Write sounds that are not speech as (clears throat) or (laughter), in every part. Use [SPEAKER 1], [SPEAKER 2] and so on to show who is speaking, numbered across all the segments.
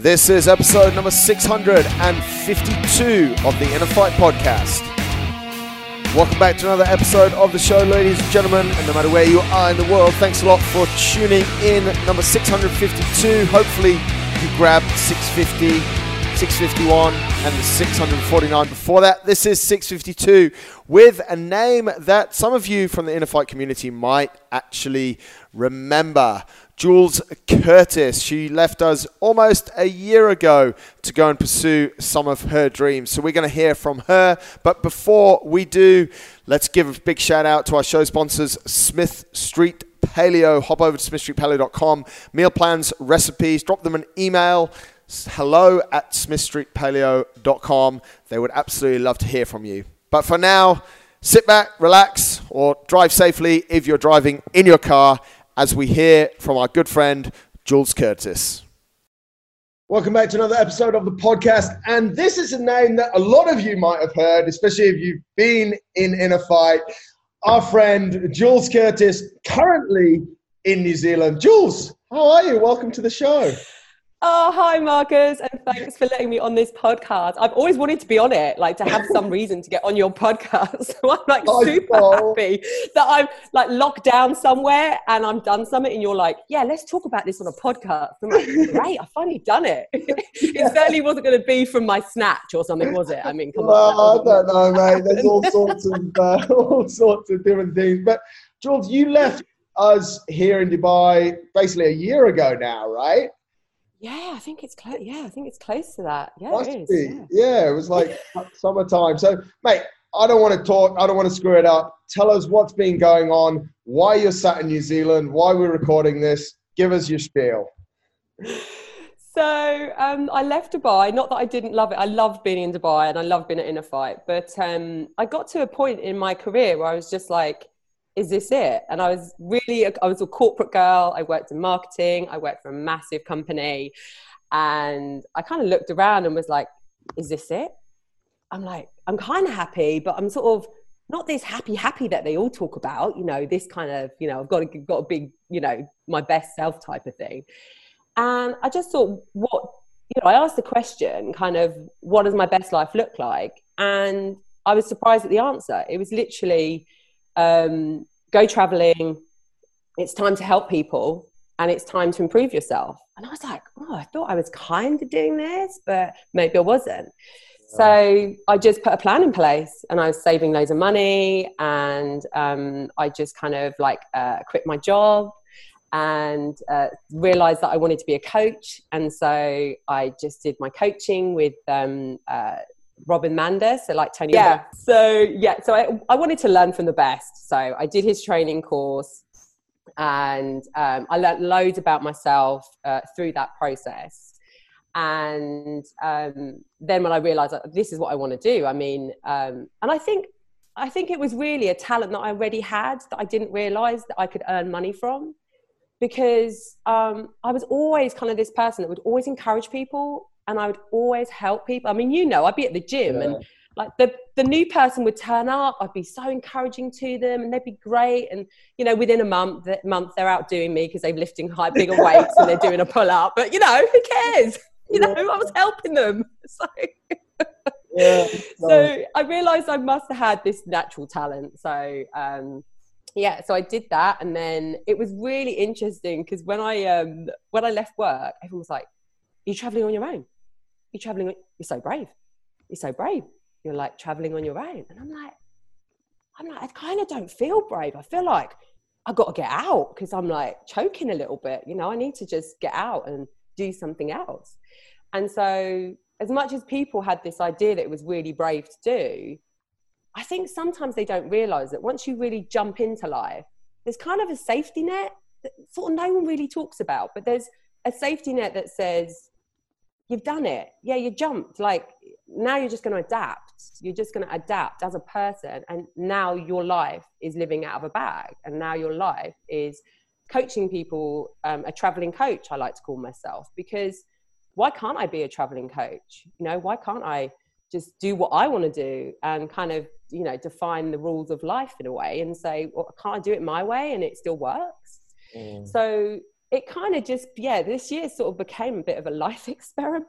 [SPEAKER 1] This is episode number 652 of the Inner Fight podcast. Welcome back to another episode of the show, ladies and gentlemen. And no matter where you are in the world, thanks a lot for tuning in. Number 652. Hopefully, you grabbed 650, 651, and the 649 before that. This is 652 with a name that some of you from the Inner Fight community might actually remember. Jules Curtis. She left us almost a year ago to go and pursue some of her dreams. So we're going to hear from her. But before we do, let's give a big shout out to our show sponsors, Smith Street Paleo. Hop over to smithstreetpaleo.com. Meal plans, recipes, drop them an email. Hello at smithstreetpaleo.com. They would absolutely love to hear from you. But for now, sit back, relax, or drive safely if you're driving in your car as we hear from our good friend, Jules Curtis. Welcome back to another episode of the podcast. And this is a name that a lot of you might have heard, especially if you've been in Inner Fight. Our friend, Jules Curtis, currently in New Zealand. Jules, how are you? Welcome to the show.
[SPEAKER 2] Oh, hi, Marcus, and thanks for letting me on this podcast. I've always wanted to be on it, like to have some (laughs) reason to get on your podcast. (laughs) So I'm like oh, super happy that I'm like locked down somewhere and I'm done something, and you're like, yeah, let's talk about this on a podcast. I'm like, (laughs) great, I finally done it. it certainly wasn't going to be from my snatch or something, was it? I mean, come
[SPEAKER 1] well, on. I don't know, mate. There's all sorts of uh, all sorts of different things. But Jules, you left us here in Dubai basically a year ago now, right?
[SPEAKER 2] Yeah, I think it's close. Yeah, I think it's close to that. Yeah, Must it is. Yeah.
[SPEAKER 1] yeah, it was like (laughs) summertime. So, mate, I don't want to talk. I don't want to screw it up. Tell us what's been going on. Why you're sat in New Zealand? Why we're recording this? Give us your spiel.
[SPEAKER 2] So um, I left Dubai. Not that I didn't love it. I loved being in Dubai and I loved being at Inner Fight. But um, I got to a point in my career where I was just like, is this it? And I was really, I was a corporate girl. I worked in marketing. I worked for a massive company. And I kind of looked around and was like, is this it? I'm like, I'm kind of happy, but I'm sort of not this happy, happy that they all talk about, you know, this kind of, you know, I've got a, got a big, you know, my best self type of thing. And I just thought, what, you know, I asked the question kind of, what does my best life look like? And I was surprised at the answer. It was literally, um, go traveling. It's time to help people and it's time to improve yourself. And I was like, oh, I thought I was kind of doing this, but maybe I wasn't. So I just put a plan in place and I was saving loads of money and um, I just kind of like uh, quit my job and uh, realized that I wanted to be a coach. And so I just did my coaching with um, uh, Robbins-Madanes, so like Tony. Yeah. So yeah, so I, I wanted to learn from the best. So I did his training course, and um, I learned loads about myself uh, through that process. And um, then when I realised that this is what I want to do, I mean, um, and I think I think it was really a talent that I already had that I didn't realise that I could earn money from because um, I was always kind of this person that would always encourage people and I would always help people. I mean, you know, I'd be at the gym yeah. and like the the new person would turn up. I'd be so encouraging to them, and they'd be great. And you know, within a month, that month they're outdoing me because they're lifting high, bigger (laughs) weights and they're doing a pull up. But you know, who cares? (laughs) You know, I was helping them. (laughs) So. yeah, no. so I realized I must have had this natural talent. So um, yeah, so I did that, and then it was really interesting because when I um, when I left work, everyone was like, "You're you traveling on your own?" You're traveling, you're so brave. You're so brave. You're like traveling on your own. And I'm like, I'm like, I kind of don't feel brave. I feel like I got to get out because I'm like choking a little bit. You know, I need to just get out and do something else. And so, as much as people had this idea that it was really brave to do, I think sometimes they don't realize that once you really jump into life, there's kind of a safety net that sort of no one really talks about, but there's a safety net that says, you've done it. Yeah, you jumped. Like now you're just going to adapt. You're just going to adapt as a person. And now your life is living out of a bag. And now your life is coaching people, um, a traveling coach, I like to call myself, because why can't I be a traveling coach? You know, why can't I just do what I want to do and kind of, you know, define the rules of life in a way and say, well, I can't I do it my way and it still works? Mm. So it kind of just yeah this year sort of became a bit of a life (laughs) experiment.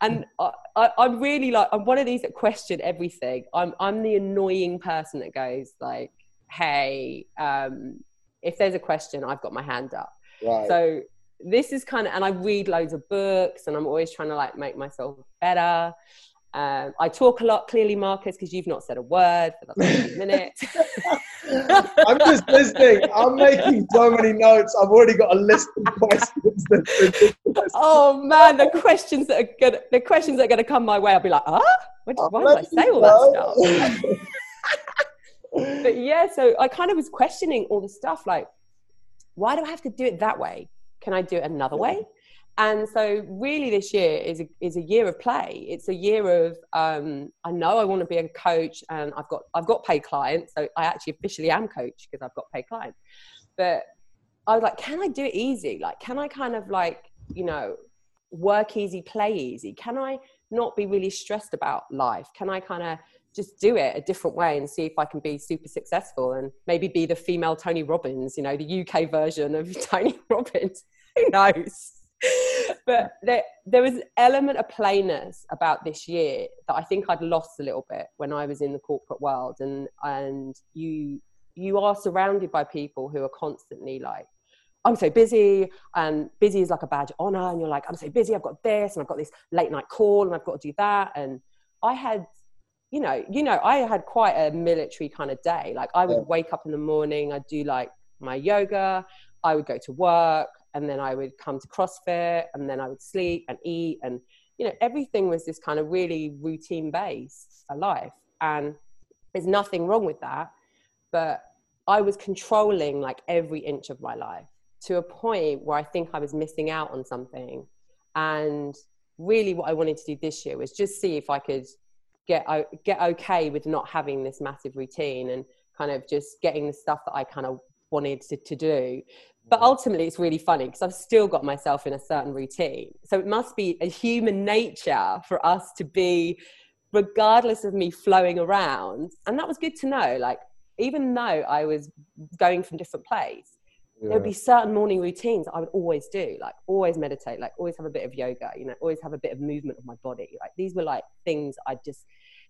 [SPEAKER 2] And I, I, i'm really like i'm one of these that question everything. I'm i'm the annoying person that goes like hey um if there's a question i've got my hand up. Right. so this is kind of and i read loads of books and i'm always trying to like make myself better um, I talk a lot, clearly, Marcus, because you've not said a word for the last (laughs) minute.
[SPEAKER 1] I'm just listening. I'm making so many notes. I've already got a list of questions.
[SPEAKER 2] oh man, the questions that are gonna, the questions that are going to come my way, I'll be like, ah, what, why did I say all that stuff? (laughs) but yeah, so I kind of was questioning all the stuff, like, why do I have to do it that way? Can I do it another way? And so really this year is a, is a year of play. It's a year of um, i know i want to be a coach and i've got i've got paid clients so i actually officially am coach because i've got paid clients. But i was like can i do it easy? Like can i kind of like you know work easy play easy? Can i not be really stressed about life? Can i kind of just do it a different way and see if I can be super successful and maybe be the female Tony Robbins, you know, the UK version of (laughs) Tony Robbins. Who knows? (laughs) but there, there was an element of plainness about this year that I think I'd lost a little bit when I was in the corporate world, and and you you are surrounded by people who are constantly like, I'm so busy, and busy is like a badge of honor, and you're like, I'm so busy, I've got this, and I've got this late night call, and I've got to do that, and I had. You know, you know, I had quite a military kind of day. Like I would wake up in the morning, I'd do like my yoga, I would go to work, and then I would come to CrossFit and then I would sleep and eat and you know everything was this kind of really routine based uh, life and there's nothing wrong with that but I was controlling like every inch of my life to a point where I think I was missing out on something and really what I wanted to do this year was just see if I could get uh, get okay with not having this massive routine and kind of just getting the stuff that I kind of wanted to, to do but ultimately it's really funny because i've still got myself in a certain routine so it must be a human nature for us to be regardless of me flowing around and that was good to know like even though i was going from different place yeah. there would be certain morning routines i would always do like always meditate like always have a bit of yoga you know always have a bit of movement of my body like these were like things i just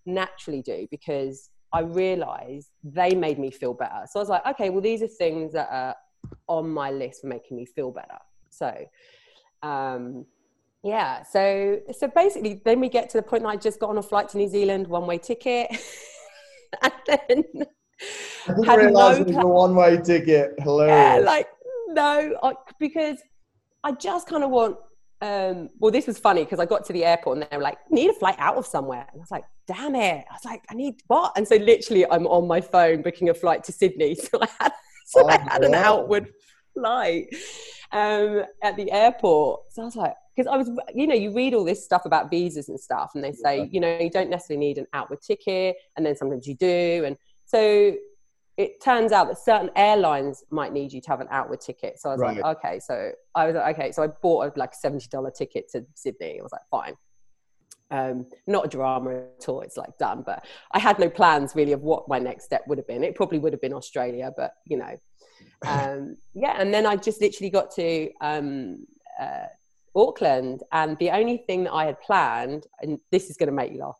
[SPEAKER 2] naturally do because I realized they made me feel better. So I was like, okay, well, these are things that are on my list for making me feel better. So, um, yeah. So, so basically, then we get to the point that I just got on a flight to New Zealand, one way ticket, (laughs) and then
[SPEAKER 1] I didn't realize no it was a one way ticket. Hilarious.
[SPEAKER 2] Yeah, like no, I, because I just kind of want um, well, this was funny because I got to the airport and they were like, need a flight out of somewhere. And I was like, damn it. I was like, I need what? And so literally I'm on my phone booking a flight to Sydney. (laughs) So I had, (laughs) so oh, I had an outward flight um, at the airport. So I was like, because I was, you know, you read all this stuff about visas and stuff, and they say, yeah. you know, you don't necessarily need an outward ticket, and then sometimes you do. And so it turns out that certain airlines might need you to have an outward ticket. So I was right. like, okay. So I was like, okay. So I bought a like seventy dollar ticket to Sydney. I was like, fine. Um, not a drama at all. It's like done. But I had no plans really of what my next step would have been. It probably would have been Australia, but you know, um, yeah. And then I just literally got to um, uh, Auckland, and the only thing that I had planned, and this is going to make you laugh,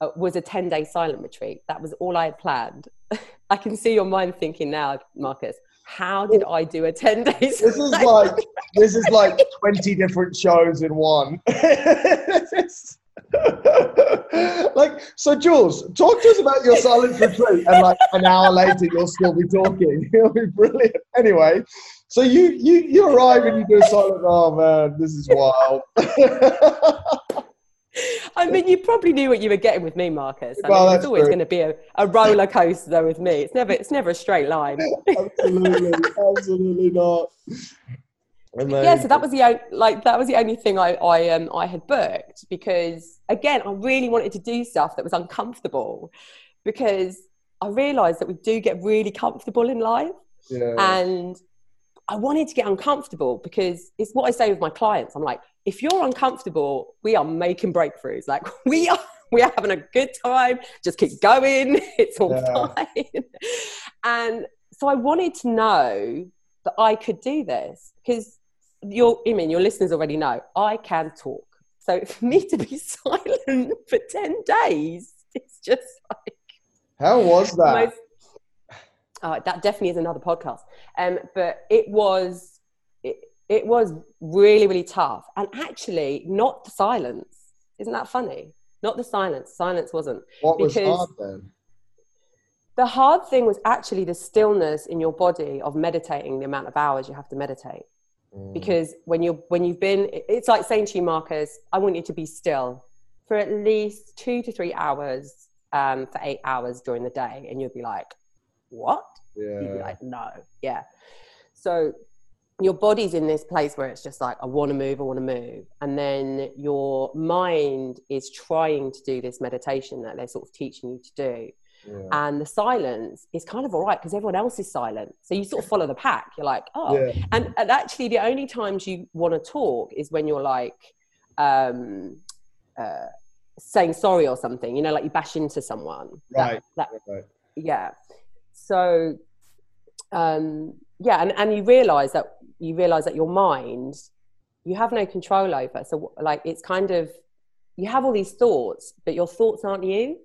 [SPEAKER 2] uh, was a 10 day silent retreat. That was all I had planned. (laughs) I can see your mind thinking now, Marcus. How did I do a 10 days?
[SPEAKER 1] This is like (laughs) this is like 20 different shows in one. (laughs) (laughs) like so Jules, talk to us about your silent retreat and like an hour later you'll still be talking. (laughs) It'll be brilliant. Anyway, so you you you arrive and you do a silent oh man, this is wild. (laughs)
[SPEAKER 2] I mean, you probably knew what you were getting with me, Marcus. I well, mean, it's always going to be a, a roller coaster with me. It's never, it's never a straight line.
[SPEAKER 1] absolutely, absolutely not.
[SPEAKER 2] Yeah, so that was the like that was the only thing I I um I had booked because again I really wanted to do stuff that was uncomfortable because I realised that we do get really comfortable in life, yeah. and I wanted to get uncomfortable because it's what I say with my clients. I'm like, if you're uncomfortable, we are making breakthroughs. Like (laughs) we are we are having a good time. Just keep going. (laughs) It's all yeah. fine. And so I wanted to know that I could do this because your I mean your listeners already know I can talk. So (laughs) for me to be (laughs) silent for 10 days, it's just like
[SPEAKER 1] How was that?
[SPEAKER 2] most, oh, that definitely is another podcast. Um, but it was it, it was really really tough, and actually not the silence. Isn't that funny? Not the silence. Silence wasn't.
[SPEAKER 1] what was hard then?
[SPEAKER 2] The hard thing was actually the stillness in your body of meditating the amount of hours you have to meditate.
[SPEAKER 1] Mm.
[SPEAKER 2] Because when you're when you've been, it's like saying to you, Marcus, I want you to be still for at least two to three hours um, for eight hours during the day, and you'll be like, "What?" You'd be like, "No, yeah." So your body's in this place where it's just like, "I want to move, I want to move," and then your mind is trying to do this meditation that they're sort of teaching you to do
[SPEAKER 1] yeah.
[SPEAKER 2] and the silence is kind of all right because everyone else is silent so you sort of follow the pack you're like oh
[SPEAKER 1] Yeah.
[SPEAKER 2] and, and actually the only times you want to talk is when you're like um uh saying sorry or something you know like you bash into someone That-
[SPEAKER 1] Right.
[SPEAKER 2] that,
[SPEAKER 1] Right.
[SPEAKER 2] yeah so um yeah and, and you realize that you realize that your mind you have no control over so like it's kind of you have all these thoughts but your thoughts aren't you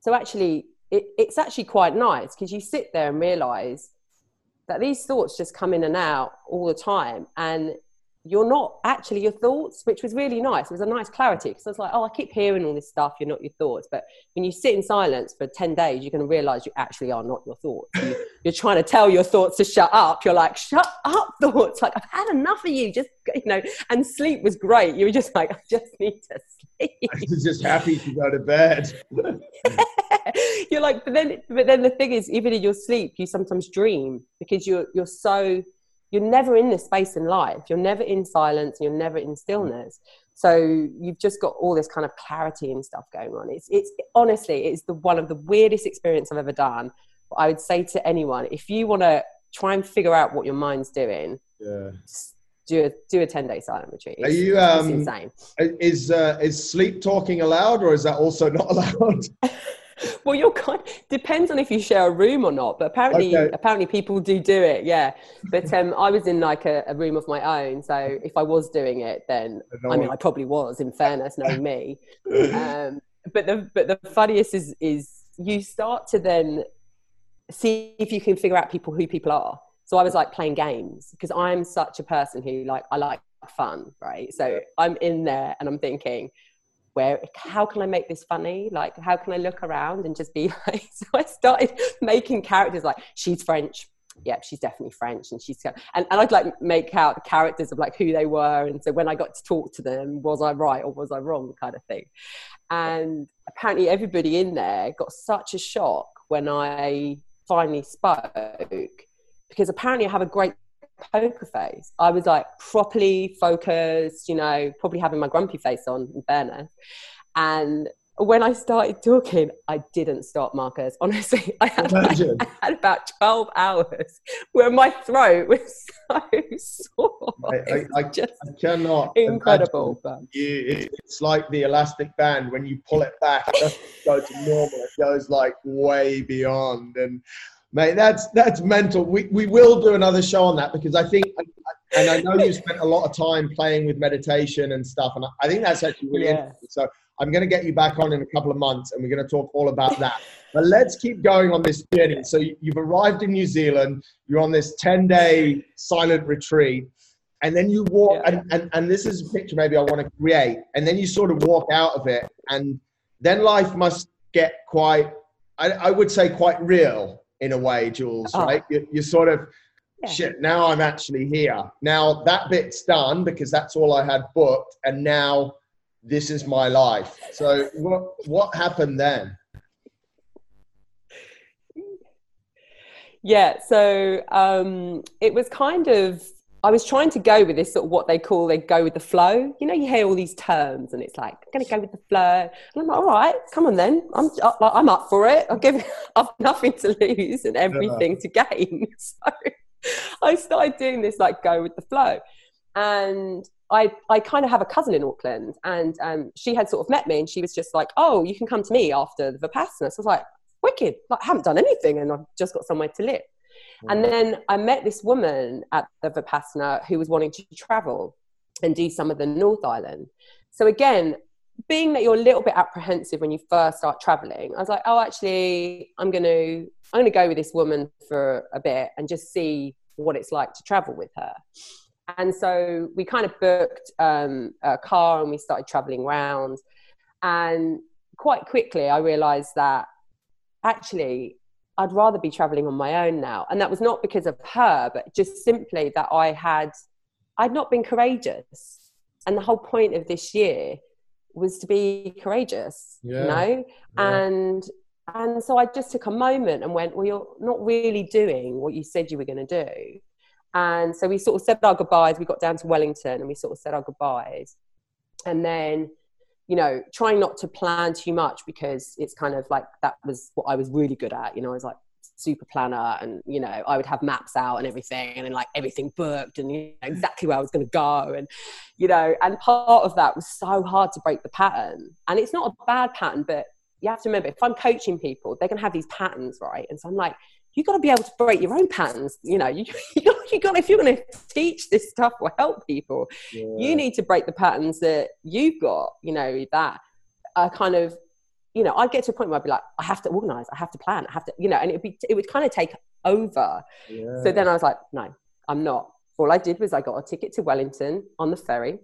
[SPEAKER 2] so actually it, it's actually quite nice because you sit there and realize that these thoughts just come in and out all the time and you're not actually your thoughts which was really nice. It was a nice clarity because i was like oh i keep hearing all this stuff you're not your thoughts. But when you sit in silence for 10 days you're going to realize you actually are not your thoughts. You, (laughs) you're trying to tell your thoughts to shut up. You're like shut up (laughs) thoughts. Like i've had enough of you. Just you know and sleep was great. You were just like i just need to (laughs) sleep.
[SPEAKER 1] I was just happy to go to bed. (laughs)
[SPEAKER 2] you're like, but then, but then the thing is, even in your sleep, you sometimes dream because you're you're so you're never in this space in life. You're never in silence. You're never in stillness. So you've just got all this kind of clarity and stuff going on. It's it's honestly, it's the one of the weirdest experience I've ever done. But I would say to anyone, if you want to try and figure out what your mind's doing,
[SPEAKER 1] Yeah.
[SPEAKER 2] do a do a ten day silent retreat.
[SPEAKER 1] Are
[SPEAKER 2] It's,
[SPEAKER 1] you,
[SPEAKER 2] it's
[SPEAKER 1] um,
[SPEAKER 2] insane.
[SPEAKER 1] Is uh, is sleep talking allowed, or is that also not (laughs) allowed? (laughs) (laughs)
[SPEAKER 2] well you're kind depends on if you share a room or not but apparently
[SPEAKER 1] Okay.
[SPEAKER 2] apparently people do do it yeah. But um i was in like a, a room of my own so if i was doing it then
[SPEAKER 1] No
[SPEAKER 2] i mean i probably was in fairness knowing me. (laughs) Um but the but the funniest is is you start to then see if you can figure out people who people are. So i was like playing games because i'm such a person who like i like fun right? So i'm in there and i'm thinking where how can I make this funny? Like how can I look around and just be (laughs) like so I started making characters like she's French. Yep, she's definitely French and she's and, and I'd like make out characters of like who they were and so when I got to talk to them, was I right or was I wrong kind of thing. And apparently everybody in there got such a shock when I finally spoke because apparently I have a great poker face. I was like properly focused, you know, probably having my grumpy face on, in fairness. And when I started talking, I didn't stop, Marcus. (laughs) Honestly, I had, like, I had about 12 hours where my throat was (laughs) so sore.
[SPEAKER 1] I- I- I-
[SPEAKER 2] just
[SPEAKER 1] I cannot.
[SPEAKER 2] incredible.
[SPEAKER 1] You, it's, it's like the elastic band when you pull it back, it doesn't go to normal. It goes like way beyond. And mate, that's that's mental. We we will do another show on that because I think, and I know you (laughs) spent a lot of time playing with meditation and stuff, and I- think that's actually really
[SPEAKER 2] Yeah.
[SPEAKER 1] interesting. So I'm going to get you back on in a couple of months, and we're going to talk all about that. But let's keep going on this journey. So you- you've arrived in New Zealand. You're on this 10 day silent retreat. And then you walk,
[SPEAKER 2] Yeah.
[SPEAKER 1] and, and, and this is a picture maybe I want to create. And then you sort of walk out of it. And then life must get quite, I, I would say, quite real in a way, Jules,
[SPEAKER 2] Oh.
[SPEAKER 1] right? You, you sort of,
[SPEAKER 2] Yeah.
[SPEAKER 1] shit, now I'm actually here. Now that bit's done because that's all I had booked. And now this is my life. So what, what happened then?
[SPEAKER 2] Yeah, so um, it was kind of. I was trying to go with this sort of what they call they go with the flow. You know, you hear all these terms, and it's like I'm going to go with the flow. And I'm like, all right, come on then. I'm up, like, I'm up for it. I've (laughs) nothing to lose and everything to gain. (laughs) So I started doing this like go with the flow, and I I kind of have a cousin in Auckland, and um, she had sort of met me, and she was just like, oh, you can come to me after the Vipassana. So I was like, wicked. Like, I haven't done anything, and I've just got somewhere to live. And then I met this woman at the Vipassana who was wanting to travel and do some of the North Island. So again, being that you're a little bit apprehensive when you first start traveling, I was like, oh, actually, I'm going to I'm going to go with this woman for a bit and just see what it's like to travel with her. And so we kind of booked um, a car and we started traveling around. And quite quickly, I realized that actually I'd rather be traveling on my own now. And that was not because of her, but just simply that I had, I'd not been courageous. And the whole point of this year was to be courageous, yeah. you know? Yeah. And, and so I just took a moment and went, well, you're not really doing what you said you were going to do. And so we sort of said our goodbyes. We got down to Wellington and we sort of said our goodbyes. And then you know, trying not to plan too much because it's kind of like that was what I was really good at. You know, I was like super planner and, you know, I would have maps out and everything and then like everything booked and you know, mm. exactly where I was going to go. And, you know, and part of that was so hard to break the pattern. And it's not a bad pattern, but you have to remember if I'm coaching people, they're going to have these patterns, right? And so I'm like, you got to be able to break your own patterns. You know, (laughs) you, you, got, you got if you're going to teach this stuff or help people, yeah. you need to break the patterns that you've got. You know that are kind of, you know, I'd get to a point where I'd be like, I have to organize, I have to plan, I have to, you know, and it'd be, it would kind of take over. Yeah. So then I was like, no, I'm not. All I did was I got a ticket to Wellington on the ferry,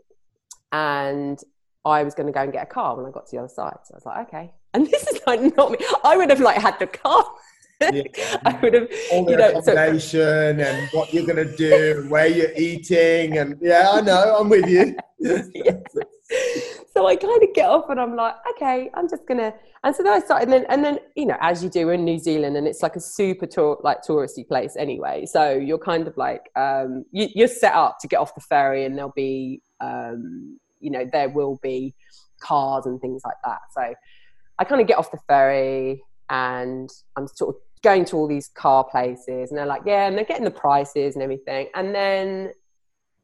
[SPEAKER 2] and I was going to go and get a car when I got to the other side. So I was like, okay. And (laughs) this is like not me. I would have like had the car yeah. (laughs) I would have
[SPEAKER 1] all the you know, accommodation so, and what you're going to do, where you're eating, and yeah, I know, I'm with you. (laughs)
[SPEAKER 2] So I kind of get off and I'm like, okay, I'm just gonna. And so then I started, and then and then you know, as you do in New Zealand, and it's like a super tour, like touristy place anyway. So you're kind of like, um, you, you're set up to get off the ferry, and there'll be, um, you know, there will be cars and things like that. So I kind of get off the ferry and I'm sort of going to all these car places and they're like, yeah, and they're getting the prices and everything. And then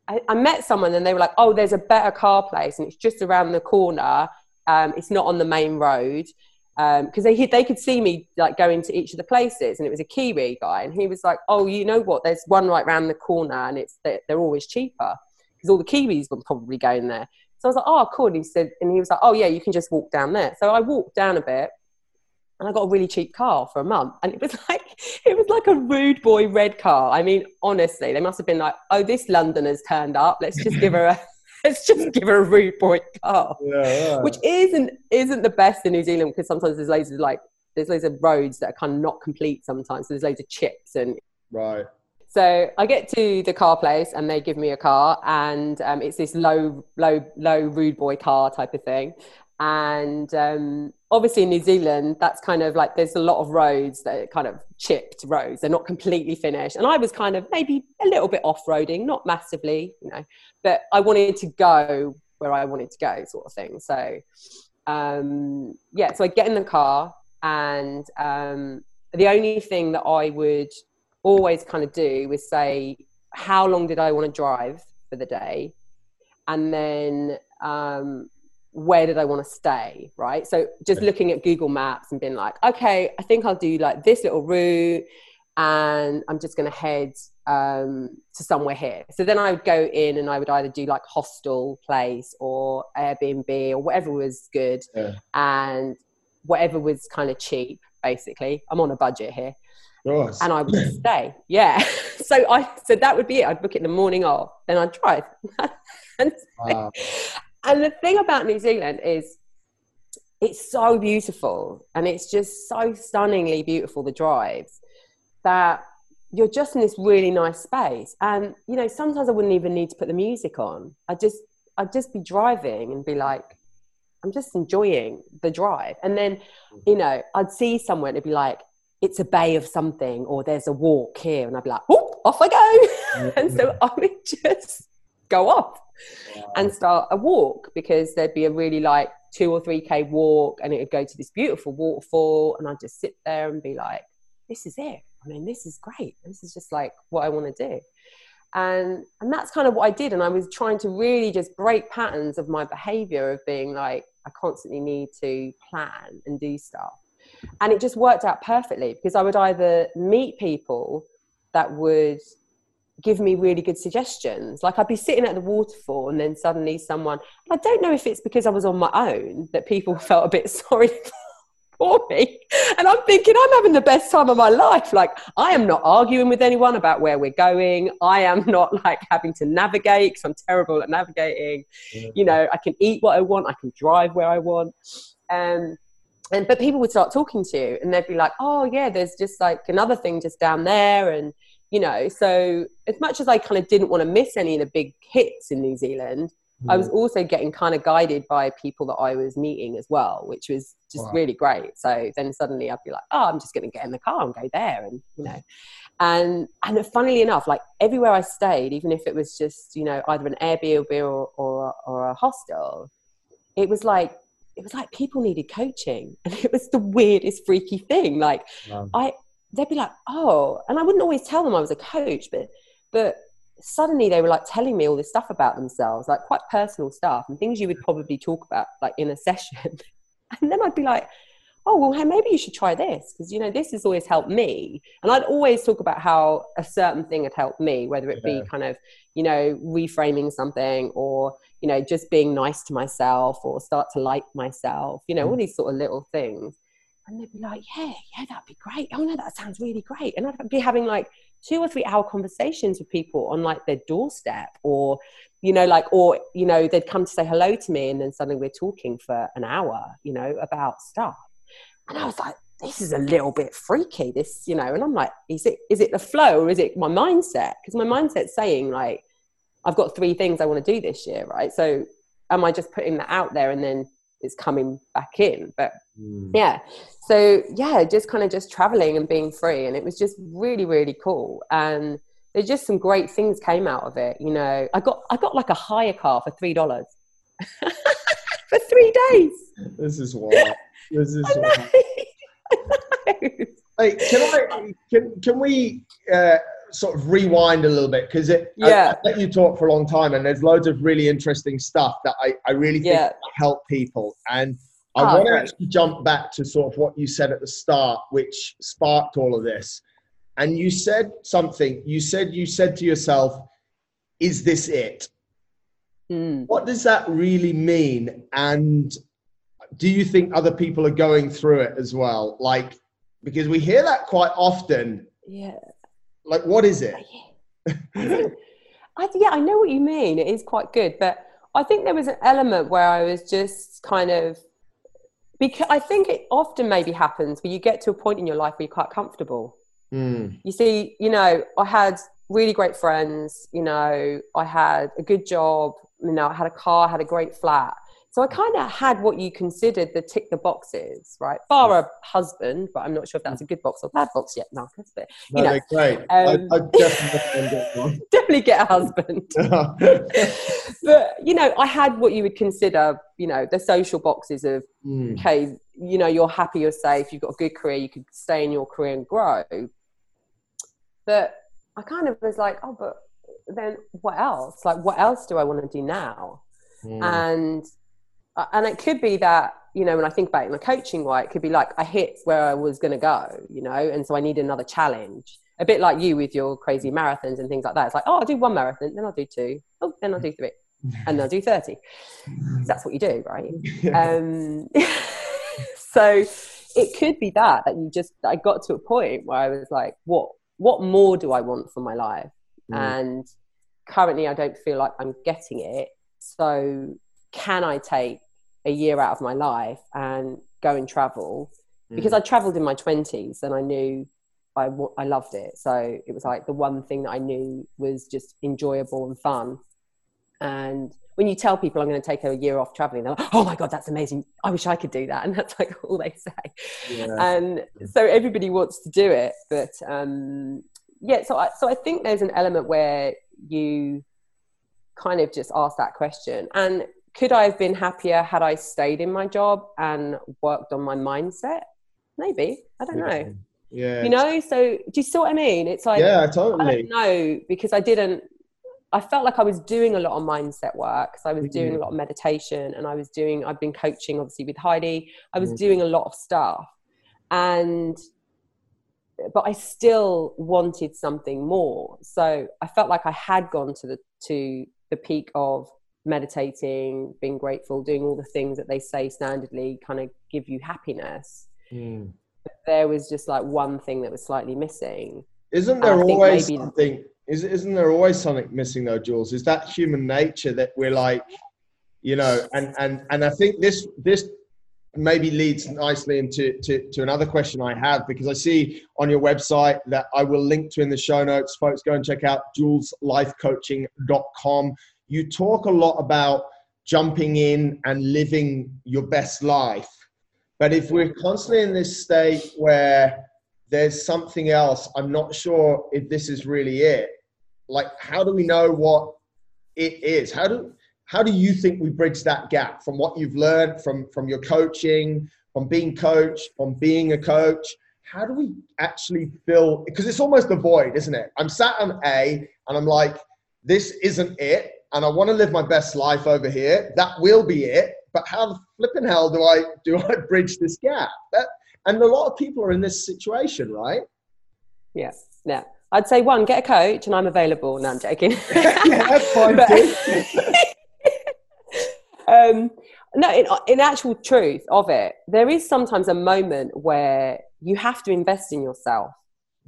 [SPEAKER 2] I, I met someone and they were like, oh, there's a better car place and it's just around the corner. Um, it's not on the main road because um, they they could see me like going to each of the places, and it was a Kiwi guy, and he was like, "Oh, you know what? There's one right around the corner, and it's they're, they're always cheaper because all the Kiwis were probably going there." So I was like, "Oh, cool." And he said, and he was like, "Oh yeah, you can just walk down there." So I walked down a bit, and I got a really cheap car for a month. And it was (laughs) like it was like a rude boy red car. I mean, honestly, they must have been like, oh, this Londoner's turned up. Let's just give her a (laughs) let's just give her a rude boy car. (laughs) Yeah, Which isn't isn't the best in New Zealand because sometimes there's loads of like there's loads of roads that are kind of not complete sometimes. So there's loads of chips and
[SPEAKER 1] right.
[SPEAKER 2] So I get to the car place and they give me a car and um, it's this low, low, low rude boy car type of thing and um, obviously in New Zealand, that's kind of like there's a lot of roads that are kind of chipped roads. They're not completely finished, and I was kind of maybe a little bit off roading, not massively, you know, but I wanted to go where I wanted to go, sort of thing. So um, yeah, so I get in the car, and um, the only thing that I would always kind of do was say, how long did I want to drive for the day, and then um, where did I want to stay, right? So just looking at Google Maps and being like, okay, I think I'll do like this little route, and I'm just going to head um, to somewhere here. So then I would go in and I would either do like hostel place or Airbnb or whatever was good, yeah. and whatever was kind of cheap. Basically, I'm on a budget here. And I would (clears throat) stay. Yeah. (laughs) So I so that would be it. I'd book it in the morning of, then I'd drive. (laughs) and, wow. And the thing about New Zealand is it's so beautiful and it's just so stunningly beautiful, the drives, that you're just in this really nice space. And, you know, sometimes I wouldn't even need to put the music on. I just, I'd just be driving and be like, I'm just enjoying the drive. And then, you mm-hmm. know, I'd see somewhere and it'd be like, it's a bay of something or there's a walk here. And I'd be like, oh, off I go. (laughs) and so mm-hmm. I would just go off and start a walk because there'd be a really like two or three k walk and it would go to this beautiful waterfall and I'd just sit there and be like this is it. I mean this is great. This is just like what I want to do. And and that's kind of what I did and I was trying to really just break patterns of my behavior of being like I constantly need to plan and do stuff. And it just worked out perfectly because I would either meet people that would give me really good suggestions. Like I'd be sitting at the waterfall and then suddenly someone, I don't know if it's because I was on my own that people (laughs) felt a bit sorry (laughs) for me. And I'm thinking, I'm having the best time of my life. Like I am not arguing with anyone about where we're going. I am (laughs) not like having to navigate because I'm terrible at navigating. Yeah. You know, I can eat what I want. I can drive where I want. Um, and but people would start talking to you and they'd be like, oh yeah, there's just like another thing just down there and you know so as much as i kind of didn't want to miss any of the big hits in new zealand mm. i was also getting kind of guided by people that i was meeting as well which was just wow. really great so then suddenly i'd be like oh i'm just going to get in the car and go there and you know and and funnily enough like everywhere i stayed even if it was just you know either an airbnb or or, or a hostel it was like it was like people needed coaching (laughs) and it was the weirdest freaky thing like wow. i they'd be like, oh, and I wouldn't always tell them I was a coach, but but suddenly they were like telling me all this stuff about themselves, like quite personal stuff and things you would probably talk about like in a (laughs) session. and then I'd be like, oh well hey maybe you should try this because you know this has always helped me and i'd always talk about how a certain thing had helped me whether it be kind of you know reframing something or you know just being nice to myself or start to like myself you know mm. all these sort of little things and they'd be like, yeah, yeah, that'd be great. Oh no, that sounds really great. And I'd be having like two or three hour conversations with people on like their doorstep or, you know, like, or, you know, they'd come to say hello to me and then suddenly we're talking for an hour, you know, about stuff. And I was like, this is a little bit freaky, this, you know, and I'm like, is it, is it the flow or is it my mindset? Because my mindset's saying like, I've got three things I want to do this year, right? So am I just putting that out there and then it's coming back in? But mm. yeah, so yeah just kind of just traveling and being free and it was just really really cool. And there's just some great things came out of it you know. I got i got like a hire car for three dollars. (laughs) For three days.
[SPEAKER 1] This is wild. This is (laughs) wild. (laughs) hey can i can can we uh, sort of rewind a little bit because it yeah I, I, let you talk for a long time and there's loads of really interesting stuff that i i really think yeah. help people and I oh, want to actually jump back to sort of what you said at the start, which sparked all of this. And you said something. You said you said to yourself, "Is this it?" Mm. What does that really mean? And do you think other people are going through it as well? Like, because we hear that quite often.
[SPEAKER 2] Yeah.
[SPEAKER 1] Like, what is it?
[SPEAKER 2] I think, I, yeah, I know what you mean. It is quite good, but I think there was an element where I was just kind of because I think it often maybe happens where you get to a point in your life where you're quite comfortable. Mm. You see, you know, I had really great friends, you know, I had a good job, you know, I had a car, I had a great flat. So I kind of had what you considered the tick the boxes, right? Bar a husband, but I'm not sure if that's a good box or bad box yet, Marcus. But you no, know,
[SPEAKER 1] great. Um, I, I definitely, (laughs)
[SPEAKER 2] definitely get a husband. (laughs) but you know, I had what you would consider, you know, the social boxes of mm. okay, you know, you're happy, you're safe, you've got a good career, you could stay in your career and grow. But I kind of was like, oh, but then what else? Like, what else do I want to do now? Mm. And uh, and it could be that you know when i think about it in the coaching way it could be like i hit where i was going to go you know and so i need another challenge. A bit like you with your crazy marathons and things like that. It's like oh i'll do one marathon then i'll do two. Oh then i'll do three. And then i'll do 30 that's what you do right? (laughs) Um, (laughs) so it could be that that you just i got to a point where i was like what what more do i want for my life? Mm. and currently i don't feel like i'm getting it. So can i take a year out of my life and go and travel mm. because I traveled in my 20s and I knew I, I loved it. So it was like the one thing that I knew was just enjoyable and fun. And when you tell people I'm going to take a year off traveling, they're like, oh my God, that's amazing. I wish I could do that. (laughs) And that's like all they say. Yeah. And so everybody wants to do it. But um, yeah, so I, so I think there's an element where you kind of just ask that question. And could I have been happier had I stayed in my job and worked on my mindset? Maybe. I don't know.
[SPEAKER 1] Yeah.
[SPEAKER 2] You know, so do you see what I mean? It's like
[SPEAKER 1] Yeah, totally.
[SPEAKER 2] I don't know because I didn't I felt like I was doing a lot of mindset work. So I was doing mm-hmm. a lot of meditation and I was doing I've been coaching obviously with Heidi. I was mm-hmm. doing a lot of stuff. And but I still wanted something more. So I felt like I had gone to the to the peak of meditating, being grateful, doing all the things that they say standardly kind of give you happiness. Mm. There was just like one thing that was slightly missing.
[SPEAKER 1] Isn't there always maybe, something? Is, isn't there always something missing though, Jules? Is that human nature that we're like, you know, and and and I think this this maybe leads nicely into to, to another question I have because I see on your website that I will link to in the show notes. Folks, go and check out juleslifecoaching.com. You talk a lot about jumping in and living your best life. But if we're constantly in this state where there's something else, I'm not sure if this is really it. Like, how do we know what it is? How do how do you think we bridge that gap from what you've learned from from your coaching from being coached from being a coach how do we actually fill because it's almost a void isn't it i'm sat on a and i'm like this isn't it and i want to live my best life over here that will be it but how the flipping hell do i do i (laughs) bridge this gap that, and a lot of people are in this situation right
[SPEAKER 2] yeah yeah I'd say one, get a coach, and I'm available. No, I'm joking. (laughs)
[SPEAKER 1] yeah, that's fine. but, (laughs)
[SPEAKER 2] um, no, in, in actual truth of it, there is sometimes a moment where you have to invest in yourself.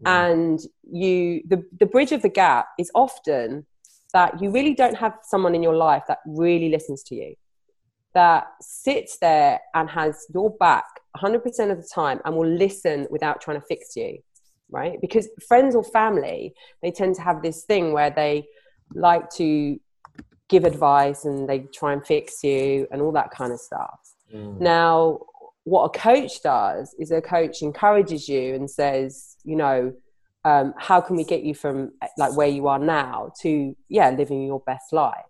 [SPEAKER 2] Mm. And you, the, the bridge of the gap is often that you really don't have someone in your life that really listens to you, that sits there and has your back 100% of the time and will listen without trying to fix you, right? Because friends or family, they tend to have this thing where they like to give advice and they try and fix you and all that kind of stuff. Mm. Now, what a coach does is a coach encourages you and says, you know, um, how can we get you from like where you are now to yeah, living your best life?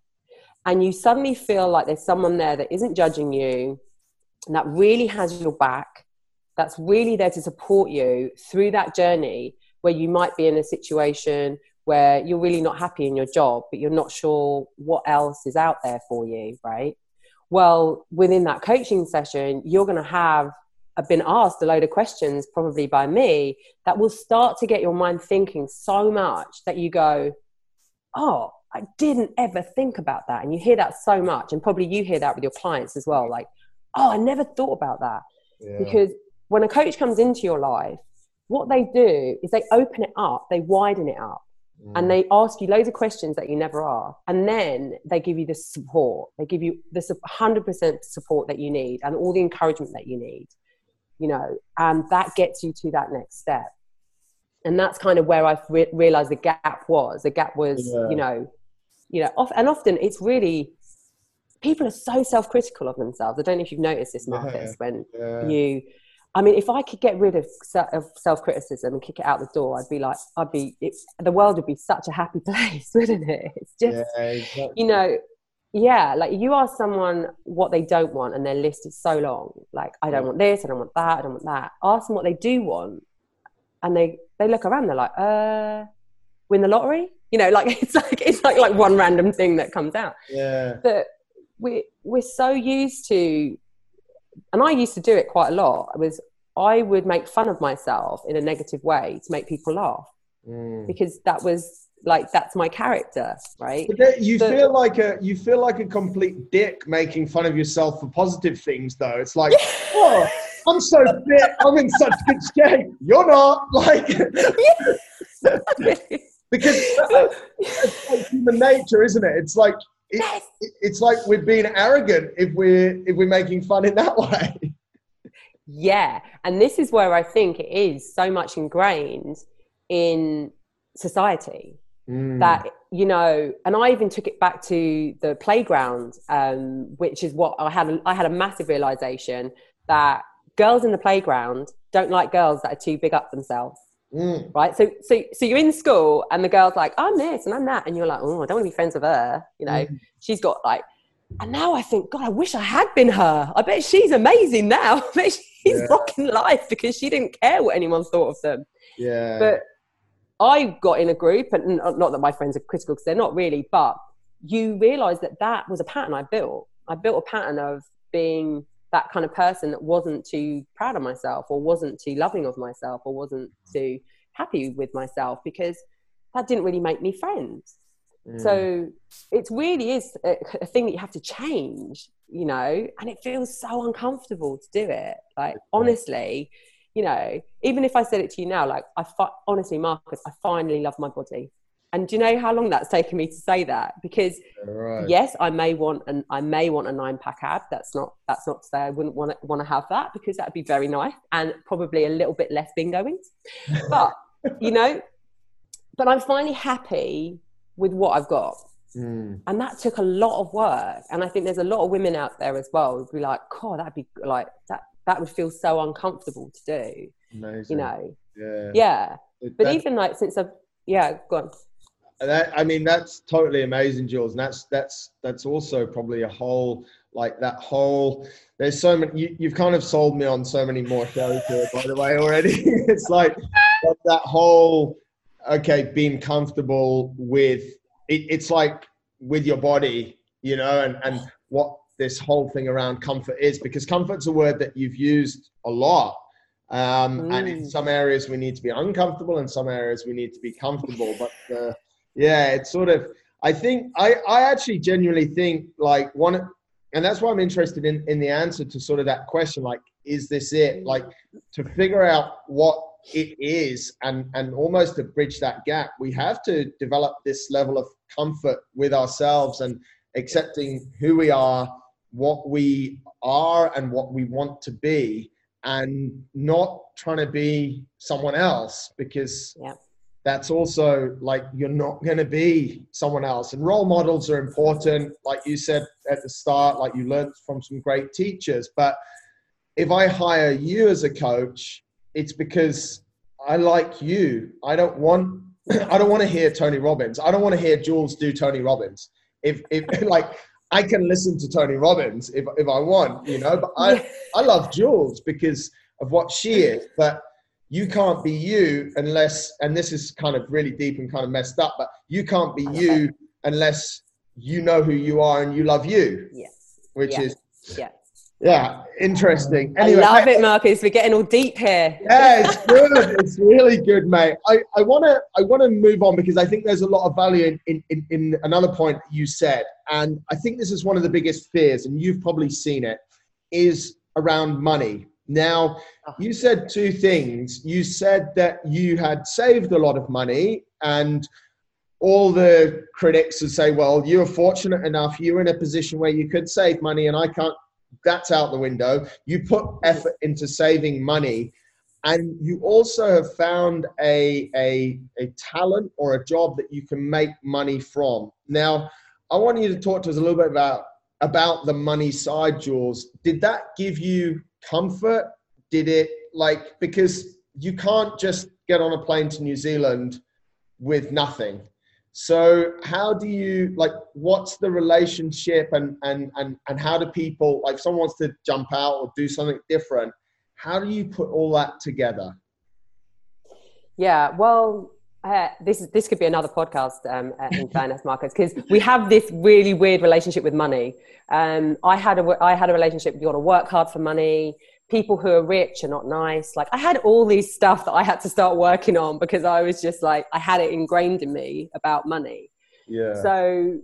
[SPEAKER 2] And you suddenly feel like there's someone there that isn't judging you, and that really has your back, that's really there to support you through that journey where you might be in a situation where you're really not happy in your job, but you're not sure what else is out there for you, right? Well, within that coaching session, you're going to have I've been asked a load of questions, probably by me, that will start to get your mind thinking so much that you go, Oh, I didn't ever think about that. And you hear that so much. And probably you hear that with your clients as well. Like, Oh, I never thought about that. Yeah. Because when a coach comes into your life, what they do is they open it up, they widen it up and mm. they ask you loads of questions that you never ask and then they give you the support they give you the 100% support that you need and all the encouragement that you need you know and that gets you to that next step and that's kind of where i re- realized the gap was the gap was yeah. you know you know off, and often it's really people are so self-critical of themselves i don't know if you've noticed this marcus yeah. when yeah. you I mean, if I could get rid of, of self criticism and kick it out the door, I'd be like, I'd be, it, the world would be such a happy (laughs) place, wouldn't it? It's just, exactly. you know, yeah, like you ask someone what they don't want and their list is so long. Like, I don't want this, I don't want that, I don't want that. Ask them what they do want, and they they look around. They're like, uh, win the lottery. You know, like (laughs) it's like it's like like one random thing that comes out.
[SPEAKER 1] Yeah.
[SPEAKER 2] But we we're so used to and I used to do it quite a lot. I was I would make fun of myself in a negative way to make people laugh mm. because that was like that's my character, right?
[SPEAKER 1] But you so, feel like a you feel like a complete dick making fun of yourself for positive things, though. It's like, (laughs) oh, I'm so fit, I'm in such good shape. You're not (laughs) like. (laughs) because it's like human nature, isn't it? It's like it, yes. it's like we're being arrogant if we're if we're making fun in that way.
[SPEAKER 2] Yeah, and this is where I think it is so much ingrained in society mm. that you know, and I even took it back to the playground, um, which is what I had. I had a massive realization that girls in the playground don't like girls that are too big up themselves. Mm. Right. So, so, so you're in school and the girl's like, I'm this and I'm that. And you're like, oh, I don't want to be friends with her. You know, mm. she's got like, and now I think, God, I wish I had been her. I bet she's amazing now. (laughs) I bet she's yeah. rocking life because she didn't care what anyone thought of them.
[SPEAKER 1] Yeah.
[SPEAKER 2] But I got in a group, and not that my friends are critical because they're not really, but you realize that that was a pattern I built. I built a pattern of being that kind of person that wasn't too proud of myself or wasn't too loving of myself or wasn't too happy with myself because that didn't really make me friends. Mm. So it really is a, a, thing that you have to change, you know, and it feels so uncomfortable to do it. Like, honestly, you know, even if I said it to you now, like, I fi- honestly, Marcus, I finally love my body. And do you know how long that's taken me to say that? Because right. yes, I may want an I may want a nine pack ab. That's not that's not to say I wouldn't want to want to have that because that'd be very nice and probably a little bit less bingoing. But (laughs) you know, but I'm finally happy with what I've got. Mm. And that took a lot of work. And I think there's a lot of women out there as well who'd be like, God, that'd be like that that would feel so uncomfortable to do. Amazing. You know? Yeah. Yeah. but even like since I've yeah, go on.
[SPEAKER 1] That, I mean, that's totally amazing, Jules. And that's that's that's also probably a whole like that whole there's so many you, you've kind of sold me on so many more shows here by the way already (laughs) it's like that whole okay being comfortable with it, it's like with your body you know and and what this whole thing around comfort is because comfort's a word that you've used a lot um, mm. and in mm. some areas we need to be uncomfortable in some areas we need to be comfortable but uh, yeah it's sort of i think i i actually genuinely think like one and that's why i'm interested in in the answer to sort of that question like is this it like to figure out what it is and and almost to bridge that gap we have to develop this level of comfort with ourselves and accepting who we are what we are and what we want to be and not trying to be someone else because yeah. that's also like you're not going to be someone else and role models are important like you said at the start like you learned from some great teachers but if i hire you as a coach it's because I like you. I don't want (clears throat) I don't want to hear Tony Robbins. I don't want to hear Jules do Tony Robbins. If if (laughs) like I can listen to Tony Robbins if if I want, you know, but I (laughs) I love Jules because of what she is, but you can't be you unless and this is kind of really deep and kind of messed up, but you can't be you unless you know who you are and you love you.
[SPEAKER 2] Yes.
[SPEAKER 1] Which is
[SPEAKER 2] yeah
[SPEAKER 1] yeah, interesting.
[SPEAKER 2] Anyway, I love it, Marcus. We're getting all deep here.
[SPEAKER 1] Yeah, it's good. it's really good, mate. I, I wanna I wanna move on because I think there's a lot of value in, in, in, in another point you said. And I think this is one of the biggest fears, and you've probably seen it, is around money. Now, oh. you said two things. You said that you had saved a lot of money and all the critics would say, well, you were fortunate enough, you were in a position where you could save money, and I can't that's out the window. You put effort into saving money, and you also have found a, a, a talent or a job that you can make money from. Now, I want you to talk to us a little bit about about the money side, Jules. Did that give you comfort? Did it like because you can't just get on a plane to New Zealand with nothing. So how do you like what's the relationship and and and and how do people like if someone wants to jump out or do something different, how do you put all that together?
[SPEAKER 2] Yeah, well, uh, this is this could be another podcast um, uh, in finance Marcus because we have this really weird relationship with money. Um, I had a I had a relationship. You got to work hard for money people who are rich are not nice. Like I had all these stuff that I had to start working on because I was just like I had it ingrained in me about money.
[SPEAKER 1] Yeah.
[SPEAKER 2] So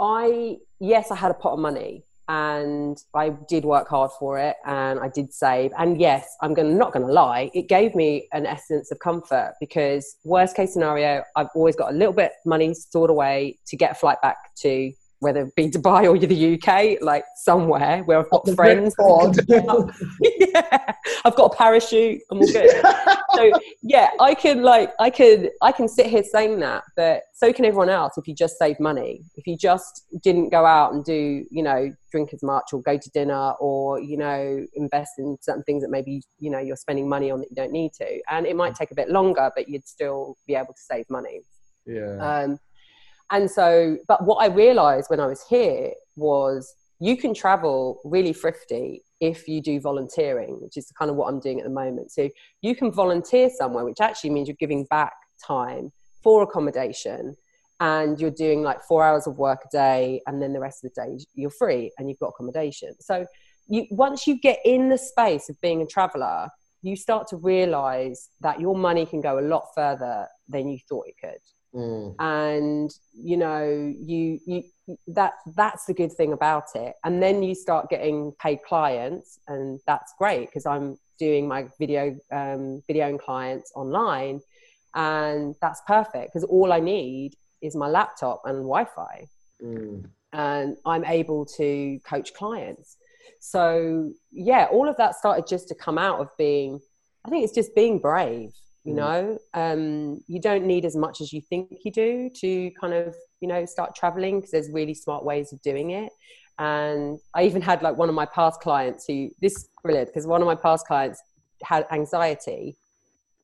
[SPEAKER 2] I yes, I had a pot of money and I did work hard for it and I did save. And yes, I'm gonna not gonna lie, it gave me an essence of comfort because worst case scenario, I've always got a little bit money stored away to get a flight back to whether it be Dubai or the UK, like somewhere where I've got That's friends. (laughs) yeah, I've got a parachute. I'm all good. so yeah, I can like I could I can sit here saying that, but so can everyone else if you just save money. If you just didn't go out and do you know drink as much or go to dinner or you know invest in certain things that maybe you know you're spending money on that you don't need to, and it might take a bit longer, but you'd still be able to save money.
[SPEAKER 1] Yeah.
[SPEAKER 2] Um, and so, but what I realized when I was here was you can travel really thrifty if you do volunteering, which is kind of what I'm doing at the moment. So you can volunteer somewhere, which actually means you're giving back time for accommodation and you're doing like four hours of work a day and then the rest of the day you're free and you've got accommodation. So you once you get in the space of being a traveler, you start to realize that your money can go a lot further than you thought it could.
[SPEAKER 1] Mm.
[SPEAKER 2] And you know, you you that that's the good thing about it. And then you start getting paid clients, and that's great because I'm doing my video um, videoing clients online, and that's perfect because all I need is my laptop and Wi-Fi,
[SPEAKER 1] Mm.
[SPEAKER 2] and I'm able to coach clients. So yeah, all of that started just to come out of being. I think it's just being brave. You
[SPEAKER 1] Mm.
[SPEAKER 2] know, um, you don't need as much as you think you do to kind of you know start traveling because there's really smart ways of doing it. And I even had like one of my past clients who this is brilliant because one of my past clients had anxiety,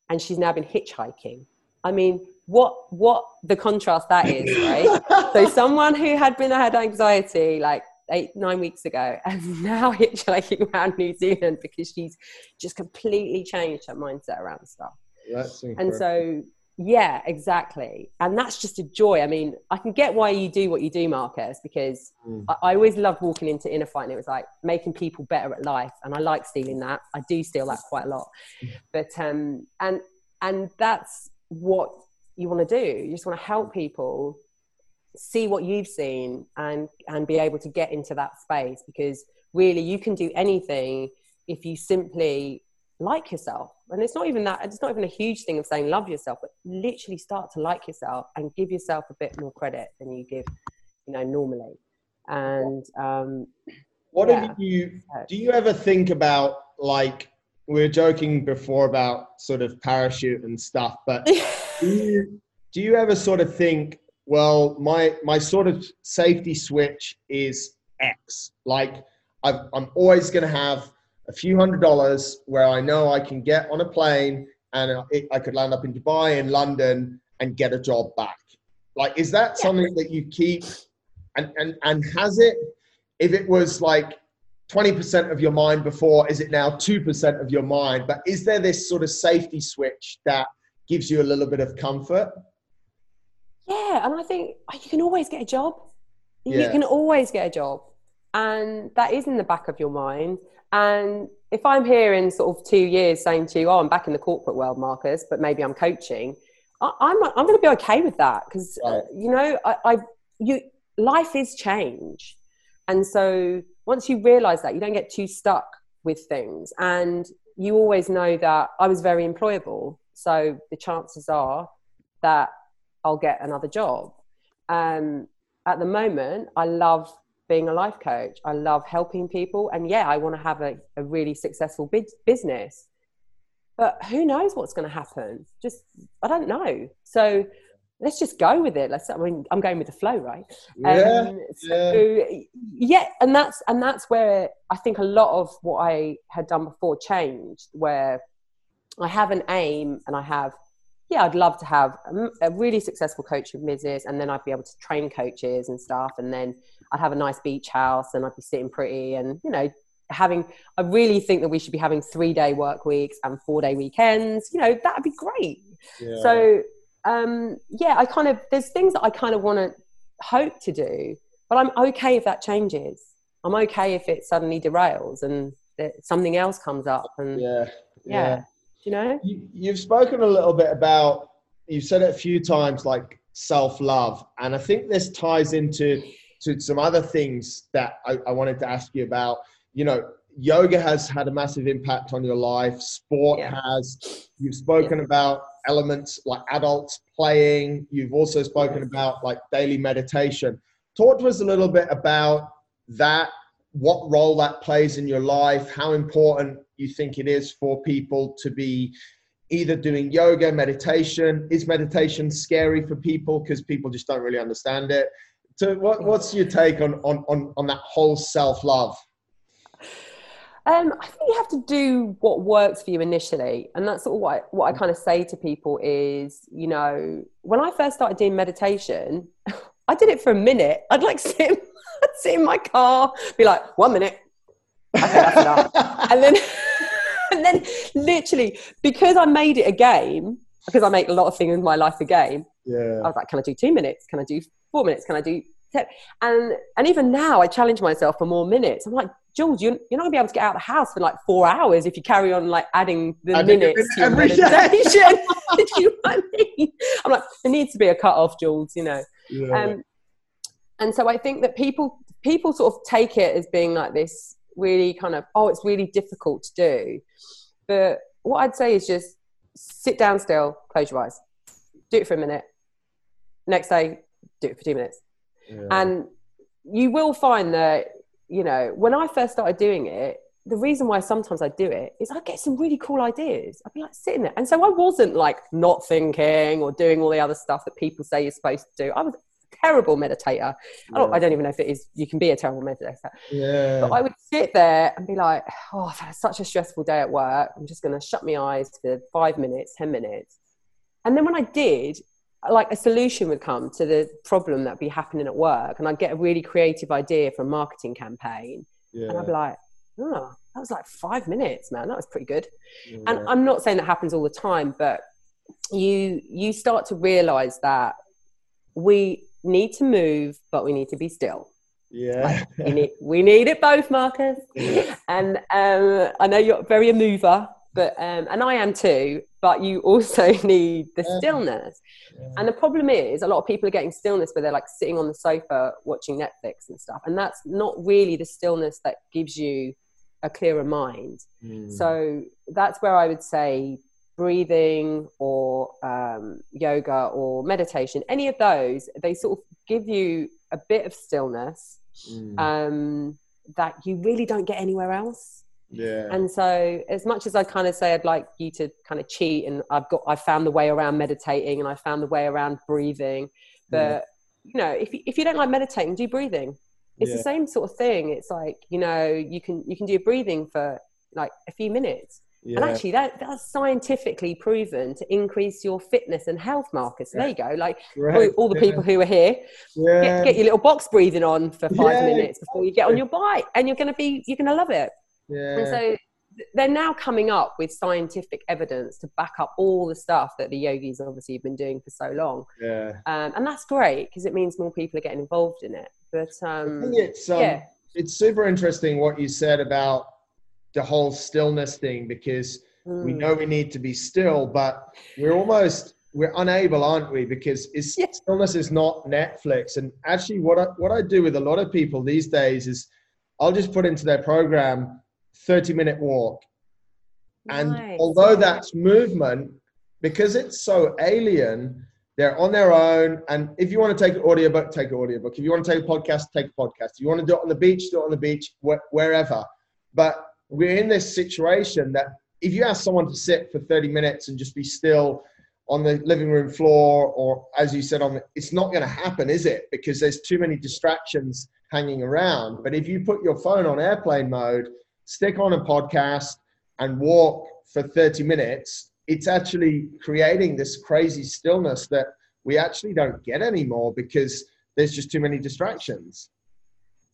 [SPEAKER 2] and she's now been hitchhiking. I mean, what what the contrast that is, right? so (laughs) someone who had been had anxiety like eight nine weeks ago and (laughs) now hitchhiking around New Zealand because she's just completely changed her mindset around stuff.
[SPEAKER 1] That's
[SPEAKER 2] And so yeah, exactly. And that's just a joy. I mean, I can get why you do what you do, Marcus, because
[SPEAKER 1] Mm.
[SPEAKER 2] I, I always loved walking into Inner Fight and it was like making people better at life. And I like stealing that. I do steal that quite a lot. (laughs) But um and and that's what you want to do. You just want to help people see what you've seen and and be able to get into that space because really you can do anything if you simply like yourself and it's not even that it's not even a huge thing of saying love yourself but literally start to like yourself and give yourself a bit more credit than you give you know normally and um
[SPEAKER 1] What
[SPEAKER 2] Yeah.
[SPEAKER 1] have you? Do you ever think about like we were joking before about sort of parachute and stuff, but (laughs) do you do you ever sort of think, well, my my sort of safety switch is X. Like I've, I'm always going to have a few hundred dollars where I know I can get on a plane and I, I could land up in Dubai and London and get a job back. Like, is that something that you keep? And and and has it? If it was like 20% of your mind before, is it now 2% of your mind? But is there this sort of safety switch that gives you a little bit of comfort?
[SPEAKER 2] Yeah, and I think oh, you can always get a job. You
[SPEAKER 1] Yeah.
[SPEAKER 2] can always get a job, and that is in the back of your mind. And if I'm here in sort of two years saying to you, "Oh, I'm back in the corporate world, Marcus," but maybe I'm coaching, I, I'm I'm going to be okay with that because uh,
[SPEAKER 1] Right.
[SPEAKER 2] you know I, I you life is change, and so once you realize that, you don't get too stuck with things, and you always know that I was very employable. So the chances are that I'll get another job. Um, at the moment, I love being a life coach. I love helping people. And yeah, I want to have a, a really successful business. But who knows what's going to happen? Just, I don't know. So let's just go with it. Let's, I mean, I'm going with the flow, right?
[SPEAKER 1] Yeah.
[SPEAKER 2] Um, so yeah, and that's and that's where I think a lot of what I had done before changed. Where I have an aim, and I have, yeah, I'd love to have a, a really successful coaching business, and then I'd be able to train coaches and stuff, and then I'd have a nice beach house, and I'd be sitting pretty, and you know, having. I really think that we should be having three day work weeks and four day weekends. You know, that'd be great.
[SPEAKER 1] Yeah.
[SPEAKER 2] So um, yeah, I kind of there's things that I kind of want to hope to do, but I'm okay if that changes. I'm okay if it suddenly derails and that something else comes up and yeah,
[SPEAKER 1] yeah.
[SPEAKER 2] You know.
[SPEAKER 1] You, you've spoken a little bit about, you've said it a few times, like self love. And I think this ties into to some other things that I, I wanted to ask you about. You know, yoga has had a massive impact on your life, sport
[SPEAKER 2] Yeah.
[SPEAKER 1] has. You've spoken about elements like adults playing. You've also spoken about like daily meditation. Talk to us a little bit about that, what role that plays in your life, how important you think it is for people to be either doing yoga, meditation. Is meditation scary for people because people just don't really understand it? So, what, what's your take on, on, on, on that whole self love?
[SPEAKER 2] Um, I think you have to do what works for you initially, and that's sort of what I, what I kind of say to people is, you know, when I first started doing meditation, (laughs) I did it for a minute. I'd like (laughs) sit, sit in my car, be like, one minute, okay, (laughs) and then and then literally because I made it a game, because I make a lot of things in my life a game.
[SPEAKER 1] Yeah.
[SPEAKER 2] I was like, can I do two minutes? Can I do four minutes? Can I do and and even now I challenge myself for more minutes. I'm like, Jules, you're, you're not gonna be able to get out of the house for like four hours if you carry on like adding the
[SPEAKER 1] Adding
[SPEAKER 2] minutes
[SPEAKER 1] minute
[SPEAKER 2] to your meditation. (laughs) Do you know I mean? I'm like, there needs to be a cut off, Jules, you know.
[SPEAKER 1] Yeah.
[SPEAKER 2] Um, and so I think that people people sort of take it as being like this really kind of oh, it's really difficult to do. But what I'd say is just sit down still, close your eyes, do it for a minute. Next day, do it for two minutes,
[SPEAKER 1] Yeah.
[SPEAKER 2] and you will find that you know when I first started doing it. The reason why sometimes I do it is I get some really cool ideas. I'd be like sitting there. And so I wasn't like not thinking or doing all the other stuff that people say you're supposed to do. I was terrible meditator. Oh, I, don't, I don't even know if it is, you can be a terrible meditator.
[SPEAKER 1] yeah.
[SPEAKER 2] But I would sit there and be like, oh, I've had such a stressful day at work. I'm just going to shut my eyes for five minutes, 10 minutes. And then when I did, like a solution would come to the problem that'd be happening at work. And I'd get a really creative idea for a marketing campaign.
[SPEAKER 1] yeah.
[SPEAKER 2] And I'd be like, oh, that was like five minutes, man. That was pretty good.
[SPEAKER 1] yeah.
[SPEAKER 2] And I'm not saying that happens all the time, but you you start to realize that we need to move, but we need to be still.
[SPEAKER 1] yeah.
[SPEAKER 2] we need, we need it both, Marcus. And um, I know you're very a mover, but um, and I am too. But you also (laughs) need the
[SPEAKER 1] Yeah.
[SPEAKER 2] stillness. And the problem is, a lot of people are getting stillness where they're like sitting on the sofa watching Netflix and stuff, and that's not really the stillness that gives you a clearer mind.
[SPEAKER 1] Mm.
[SPEAKER 2] So that's where I would say breathing or um, yoga or meditation, any of those, they sort of give you a bit of stillness
[SPEAKER 1] Mm.
[SPEAKER 2] um, that you really don't get anywhere else.
[SPEAKER 1] yeah.
[SPEAKER 2] And so, as much as I kind of say I'd like you to kind of cheat, and I've got I found the way around meditating, and I found the way around breathing, but you know, if you, if you don't like meditating, do breathing. It's
[SPEAKER 1] Yeah.
[SPEAKER 2] the same sort of thing. It's like you know, you can you can do breathing for like a few minutes,
[SPEAKER 1] yeah.
[SPEAKER 2] and actually that that's scientifically proven to increase your fitness and health markers. So there you go. Like all, all the
[SPEAKER 1] yeah.
[SPEAKER 2] people who are here,
[SPEAKER 1] Yeah.
[SPEAKER 2] get, get your little box breathing on for five
[SPEAKER 1] Yeah,
[SPEAKER 2] minutes before you get on your bike, and you're going to be you're going to love it.
[SPEAKER 1] yeah.
[SPEAKER 2] And so they're now coming up with scientific evidence to back up all the stuff that the yogis obviously have been doing for so long.
[SPEAKER 1] yeah.
[SPEAKER 2] Um, and that's great because it means more people are getting involved in it. But um,
[SPEAKER 1] it's um,
[SPEAKER 2] yeah.
[SPEAKER 1] it's super interesting what you said about the whole stillness thing because we
[SPEAKER 2] mm,
[SPEAKER 1] know we need to be still, but we're almost we're unable, aren't we? Because
[SPEAKER 2] Yeah.
[SPEAKER 1] stillness is not Netflix. And actually, what I, what I do with a lot of people these days is I'll just put into their program thirty minute walk, and
[SPEAKER 2] nice,
[SPEAKER 1] although that's movement, because it's so alien, they're on their own. And if you want to take an audiobook, take an audiobook. If you want to take a podcast, take a podcast. If you want to do it on the beach, do it on the beach, wh- wherever. But we're in this situation that if you ask someone to sit for 30 minutes and just be still on the living room floor, or as you said, on the, it's not going to happen, is it? Because there's too many distractions hanging around. But if you put your phone on airplane mode, stick on a podcast, and walk for 30 minutes, it's actually creating this crazy stillness that we actually don't get anymore because there's just too many distractions.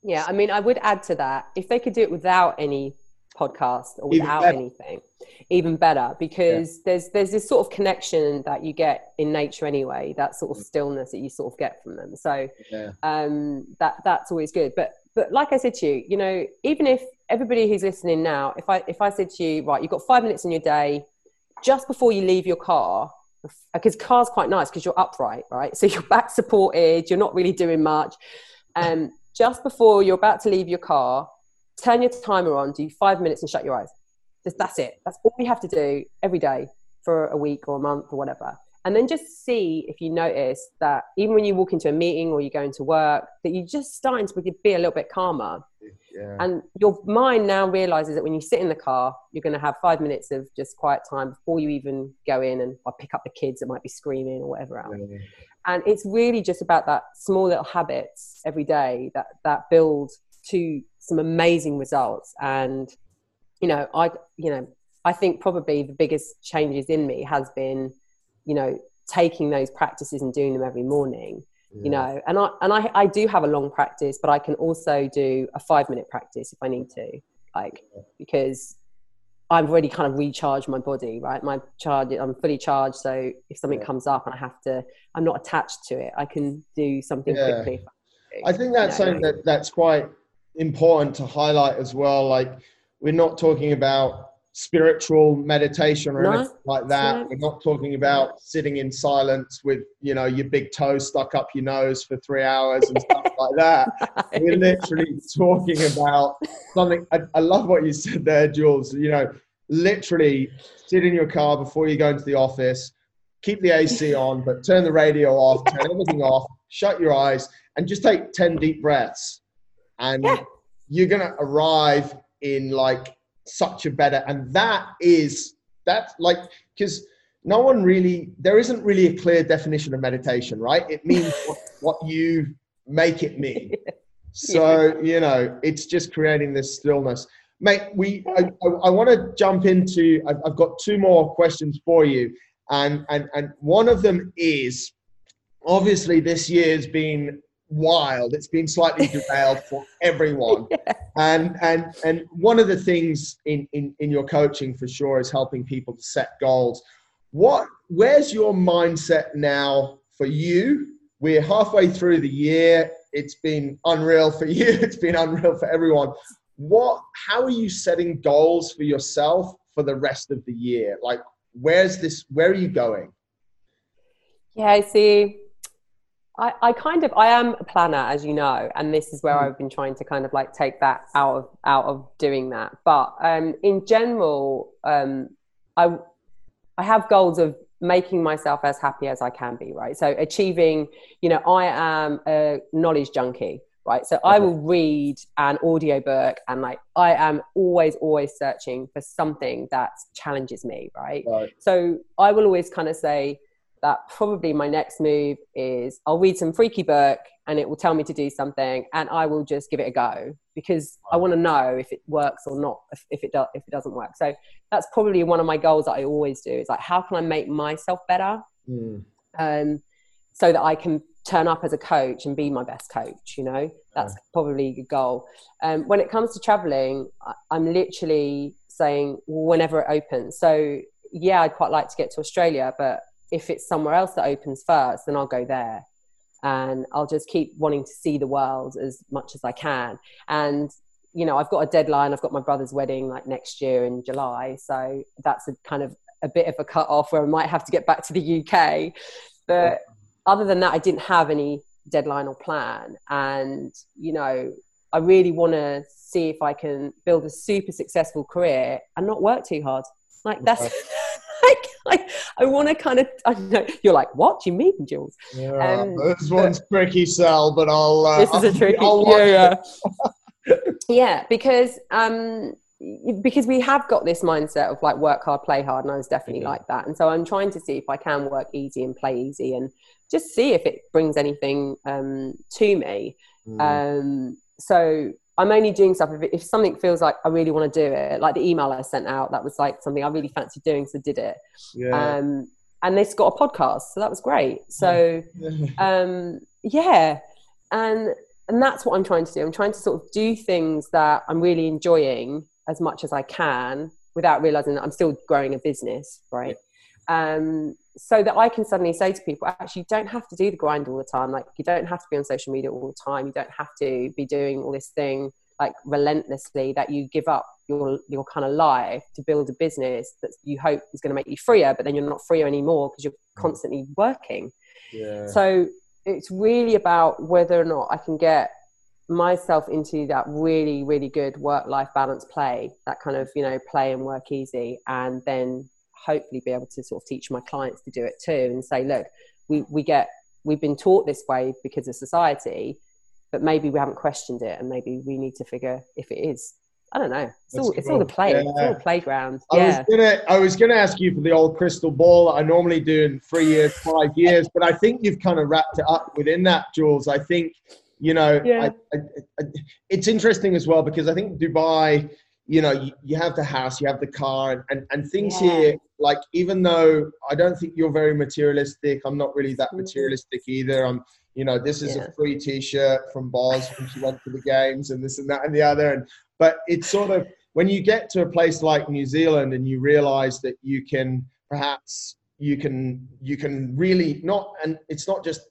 [SPEAKER 2] yeah, I mean, I would add to that if they could do it without any podcast or
[SPEAKER 1] Even
[SPEAKER 2] without
[SPEAKER 1] better.
[SPEAKER 2] anything, even better because there's there's this sort of connection that you get in nature anyway. That sort of stillness that you sort of get from them. So
[SPEAKER 1] Yeah.
[SPEAKER 2] um, that that's always good. But but like I said to you, you know, even if everybody who's listening now, if I if I said to you, right, you've got five minutes in your day, just before you leave your car, because car's quite nice because you're upright, right? So (laughs) you're back supported, you're not really doing much. Um, just before you're about to leave your car, turn your timer on, do five minutes and shut your eyes. Just, that's it. That's all you have to do every day for a week or a month or whatever. And then just see if you notice that even when you walk into a meeting or you go into work, that you're just starting to be a little bit calmer.
[SPEAKER 1] Yeah.
[SPEAKER 2] And your mind now realizes that when you sit in the car, you're going to have five minutes of just quiet time before you even go in and or pick up the kids that might be screaming or whatever else. And it's really just about that small little habits every day that that build to some amazing results. And you know, I you know, I think probably the biggest changes in me has been, you know, taking those practices and doing them every morning you know and i and I, I do have a long practice but i can also do a five minute practice if i need to like because i've already kind of recharged my body right my charge i'm fully charged so if something
[SPEAKER 1] Yeah.
[SPEAKER 2] comes up and i have to i'm not attached to it i can do something
[SPEAKER 1] Yeah.
[SPEAKER 2] quickly
[SPEAKER 1] I think that's
[SPEAKER 2] No.
[SPEAKER 1] something that that's quite important to highlight as well. Like we're not talking about spiritual meditation or
[SPEAKER 2] No,
[SPEAKER 1] anything like that. We're not talking about sitting in silence with you know your big toe stuck up your nose for three hours and stuff (laughs) like that. We're literally talking about something. I, I love what you said there, Jules. You know, literally sit in your car before you go into the office, keep the AC (laughs) on, but turn the radio off, turn everything off, shut your eyes, and just take 10 deep breaths. And
[SPEAKER 2] Yeah.
[SPEAKER 1] you're going to arrive in like such a better, and that is, that's like, because no one really, there isn't really a clear definition of meditation, right? It means what, what you make it mean. (laughs) So, you know, it's just creating this stillness. Mate, we I, I, I want to jump into I've, I've got two more questions for you. And and and one of them is obviously this year's been wild. It's been slightly (laughs) derailed for everyone. (laughs) And and and one of the things in, in, in your coaching for sure is helping people to set goals. What where's your mindset now for you? We're halfway through the year. It's been unreal for (laughs) you. It's been unreal for everyone. What how are you setting goals for yourself for the rest of the year? Like where's this where are you going?
[SPEAKER 2] Yeah, I see. I, I kind of I am a planner, as you know, and this is where
[SPEAKER 1] Mm.
[SPEAKER 2] I've been trying to kind of like take that out of out of doing that. But um, in general, um, I I have goals of making myself as happy as I can be, right? So achieving, you know, I am a knowledge junkie, right? So I will read an audiobook and like I am always, always searching for something that challenges me, right?
[SPEAKER 1] Right.
[SPEAKER 2] So I will always kind of say that probably my next move is I'll read some freaky book and it will tell me to do something and I will just give it a go because I want to know if it works or not if, if it does if it doesn't work. So that's probably one of my goals that I always do is like how can I make myself better
[SPEAKER 1] Mm.
[SPEAKER 2] um, so that I can turn up as a coach and be my best coach. You know, that's probably a goal. Um, when it comes to traveling, I'm literally saying whenever it opens. So yeah, I'd quite like to get to Australia, but if it's somewhere else that opens first, then I'll go there. And I'll just keep wanting to see the world as much as I can. And you know, I've got a deadline. I've got my brother's wedding like next year in July, so that's a kind of a bit of a cut off where I might have to get back to the UK. But other than that, I didn't have any deadline or plan. And, you know, I really want to see if I can build a super successful career and not work too hard. Like, that's (laughs) I want to kind of, I don't know, you're like, what do you mean, Jules?
[SPEAKER 1] Yeah,
[SPEAKER 2] Um,
[SPEAKER 1] this one's tricky, Sal, but I'll. Uh,
[SPEAKER 2] this is a
[SPEAKER 1] I'll-
[SPEAKER 2] tricky
[SPEAKER 1] I'll
[SPEAKER 2] yeah, yeah. (laughs) yeah because um because we have got this mindset of like work hard play hard and i was definitely
[SPEAKER 1] Mhm.
[SPEAKER 2] like that and so i'm trying to see if i can work easy and play easy and just see if it brings anything um to me
[SPEAKER 1] Mm.
[SPEAKER 2] um so i'm only doing stuff if, if something feels like i really want to do it like the email i sent out that was like something i really fancied doing so did it.
[SPEAKER 1] Yeah.
[SPEAKER 2] um and this got a podcast so that was great. So (laughs) um, yeah. And and that's what i'm trying to do. I'm trying to sort of do things that i'm really enjoying as much as i can without realizing that i'm still growing a business right um, so that i can suddenly say to people actually you don't have to do the grind all the time. Like you don't have to be on social media all the time. You don't have to be doing all this thing like relentlessly that you give up your your kind of life to build a business that you hope is going to make you freer but then you're not freer anymore because you're constantly working.
[SPEAKER 1] Yeah.
[SPEAKER 2] so it's really about whether or not I can get myself into that really, really good work life balance play, that kind of, you know, play and work easy, and then hopefully be able to sort of teach my clients to do it too and say, look, we, we get, we've been taught this way because of society, but maybe we haven't questioned it and maybe we need to figure if it is. I don't know. It's all, it's all the
[SPEAKER 1] cool.
[SPEAKER 2] play. It's all the playground.
[SPEAKER 1] I
[SPEAKER 2] Yeah.
[SPEAKER 1] was gonna I was gonna ask you for the old crystal ball that I normally do in three years, five years, but I think you've kind of wrapped it up within that, Jules. I think you know
[SPEAKER 2] Yeah.
[SPEAKER 1] I, I, I, it's interesting as well because I think Dubai, you know, you, you have the house, you have the car, and and, and things
[SPEAKER 2] Yeah.
[SPEAKER 1] here. Like even though I don't think you're very materialistic, I'm not really that
[SPEAKER 2] Mhm.
[SPEAKER 1] materialistic either. I'm you know this is
[SPEAKER 2] Yeah.
[SPEAKER 1] a free T-shirt from Boz when she went to the games and this and that and the other and but it's sort of when you get to a place like New Zealand and you realize that you can perhaps you can you can really not and it's not just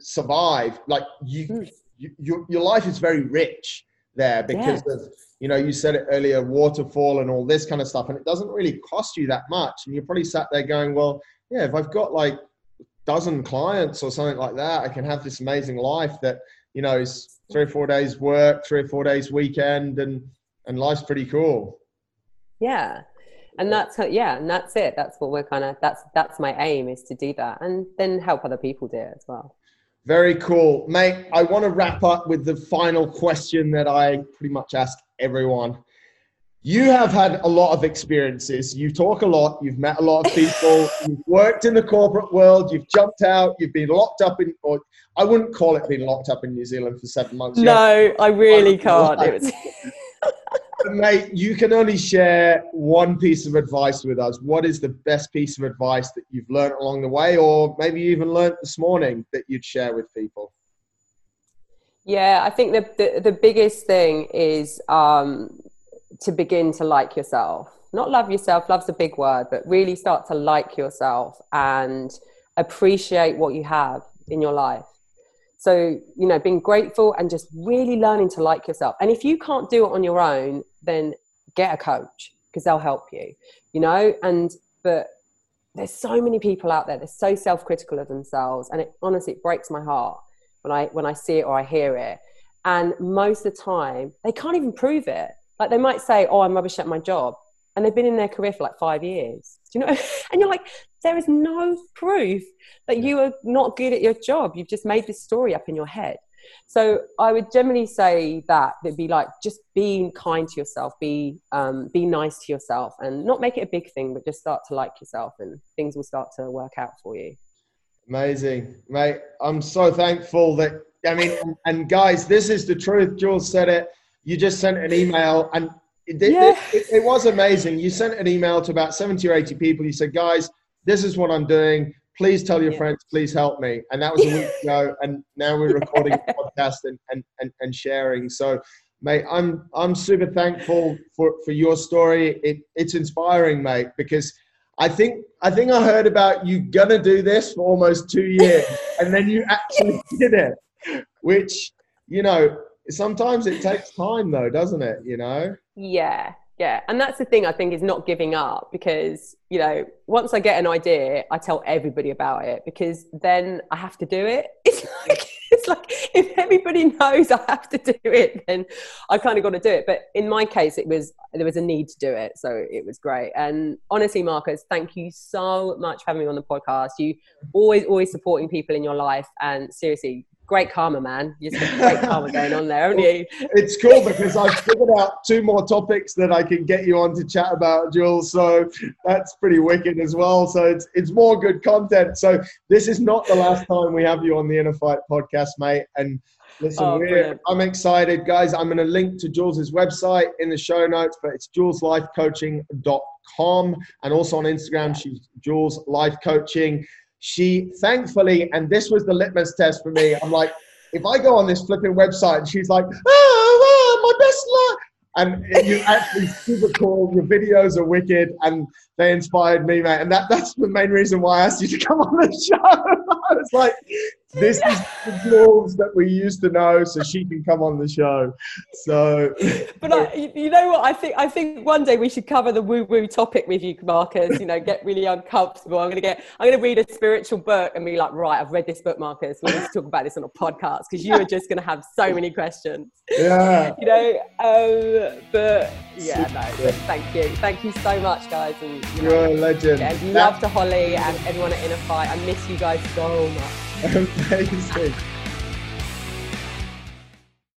[SPEAKER 1] survive like you
[SPEAKER 2] Mm.
[SPEAKER 1] you, your your life is very rich there because
[SPEAKER 2] Yeah.
[SPEAKER 1] of you know you said it earlier waterfall and all this kind of stuff and it doesn't really cost you that much. And you're probably sat there going well yeah if i've got like dozen clients or something like that i can have this amazing life that you know is three or four days work three or four days weekend and and life's pretty cool.
[SPEAKER 2] Yeah. And that's how- yeah and that's it. That's what we're kind of that's that's my aim is to do that and then help other people do it as well
[SPEAKER 1] Very cool. Mate, I want to wrap up with the final question that I pretty much ask everyone. You have had a lot of experiences. You talk a lot. You've met a lot of people. (laughs) you've worked in the corporate world. You've jumped out. You've been locked up in, or I wouldn't call it being locked up in New Zealand for seven months.
[SPEAKER 2] No i really can't it was (laughs)
[SPEAKER 1] Mate, you can only share one piece of advice with us. What is the best piece of advice that you've learned along the way, or maybe you even learned this morning that you'd share with people?
[SPEAKER 2] Yeah, I think the, the, the biggest thing is um, to begin to like yourself. Not love yourself, love's a big word, but really start to like yourself and appreciate what you have in your life. So, you know, being grateful and just really learning to like yourself. And if you can't do it on your own, then get a coach because they'll help you, you know? And, but there's so many people out there, they're so self critical of themselves. And it honestly, it breaks my heart when I when I see it or I hear it. And most of the time, they can't even prove it. Like they might say, "Oh, I'm rubbish at my job," and they've been in their career for like five years. Do you know? (laughs) And you're like, there is no proof that you are not good at your job. You've just made this story up in your head. So I would generally say that it'd be like just being kind to yourself, be um, be nice to yourself, and not make it a big thing, but just start to like yourself, and things will start to work out for you.
[SPEAKER 1] Amazing, mate. I'm so thankful that I mean, and, and guys, this is the truth. Jules said it. You just sent an email, and it, it- it, it was amazing. You sent an email to about 70 or 80 people. You said, guys, this is what I'm doing. Please tell your
[SPEAKER 2] Yeah.
[SPEAKER 1] friends. Please help me. And that was a week ago. (laughs) And now we're recording a podcast and, and, and, and sharing. So, mate, I'm I'm super thankful for, for your story. It, it's inspiring, mate, because I think I think I heard about you gonna do this for almost two years, (laughs) and then you actually did it. Which you know, sometimes it takes time, though, doesn't it? You know.
[SPEAKER 2] Yeah, yeah. And that's the thing I think is not giving up because, you know, once I get an idea, I tell everybody about it because then I have to do it. (laughs) It's like, (laughs) it's like if everybody knows I have to do it, then I kind of got to do it. But in my case, it was, there was a need to do it. So it was great. And honestly, Marcus, thank you so much for having me on the podcast. You always, always supporting people in your life. And seriously, great karma, man. You've got great (laughs) karma going on there, haven't you?
[SPEAKER 1] It's cool because I've figured out two more topics that I can get you on to chat about, Jules. So that's pretty wicked as well. So it's it's more good content. So this is not the last time we have you on the Inner Fight podcast, mate. And listen,
[SPEAKER 2] Oh,
[SPEAKER 1] we're. I'm excited, guys. I'm going to link to Jules's website in the show notes, but it's juleslifecoaching.com and also on Instagram. She's Jules Life Coaching. She thankfully, and this was the litmus test for me. I'm like, if I go on this flipping website and she's like, ah my best luck. And you actually super cool. Your videos are wicked, and they inspired me, mate. And that, that's the main reason why I asked you to come on the (laughs) show. I was like, this is the Jules that we used to know, so she can come on the show. So (laughs)
[SPEAKER 2] But I, you- know what? I think I think one day we should cover the woo woo topic with you, Marcus. You know, get really uncomfortable. I'm gonna get. I'm gonna read a spiritual book and be like, right, I've read this book, Marcus. We need to talk about this on a podcast because you are just gonna have so many questions.
[SPEAKER 1] yeah,
[SPEAKER 2] You know, um, but yeah, no. But thank you, thank you so much, guys, and you
[SPEAKER 1] you're
[SPEAKER 2] know,
[SPEAKER 1] a legend.
[SPEAKER 2] yeah, love to Holly and everyone at Inner Fight. I miss you guys so much.
[SPEAKER 1] Amazing. (laughs)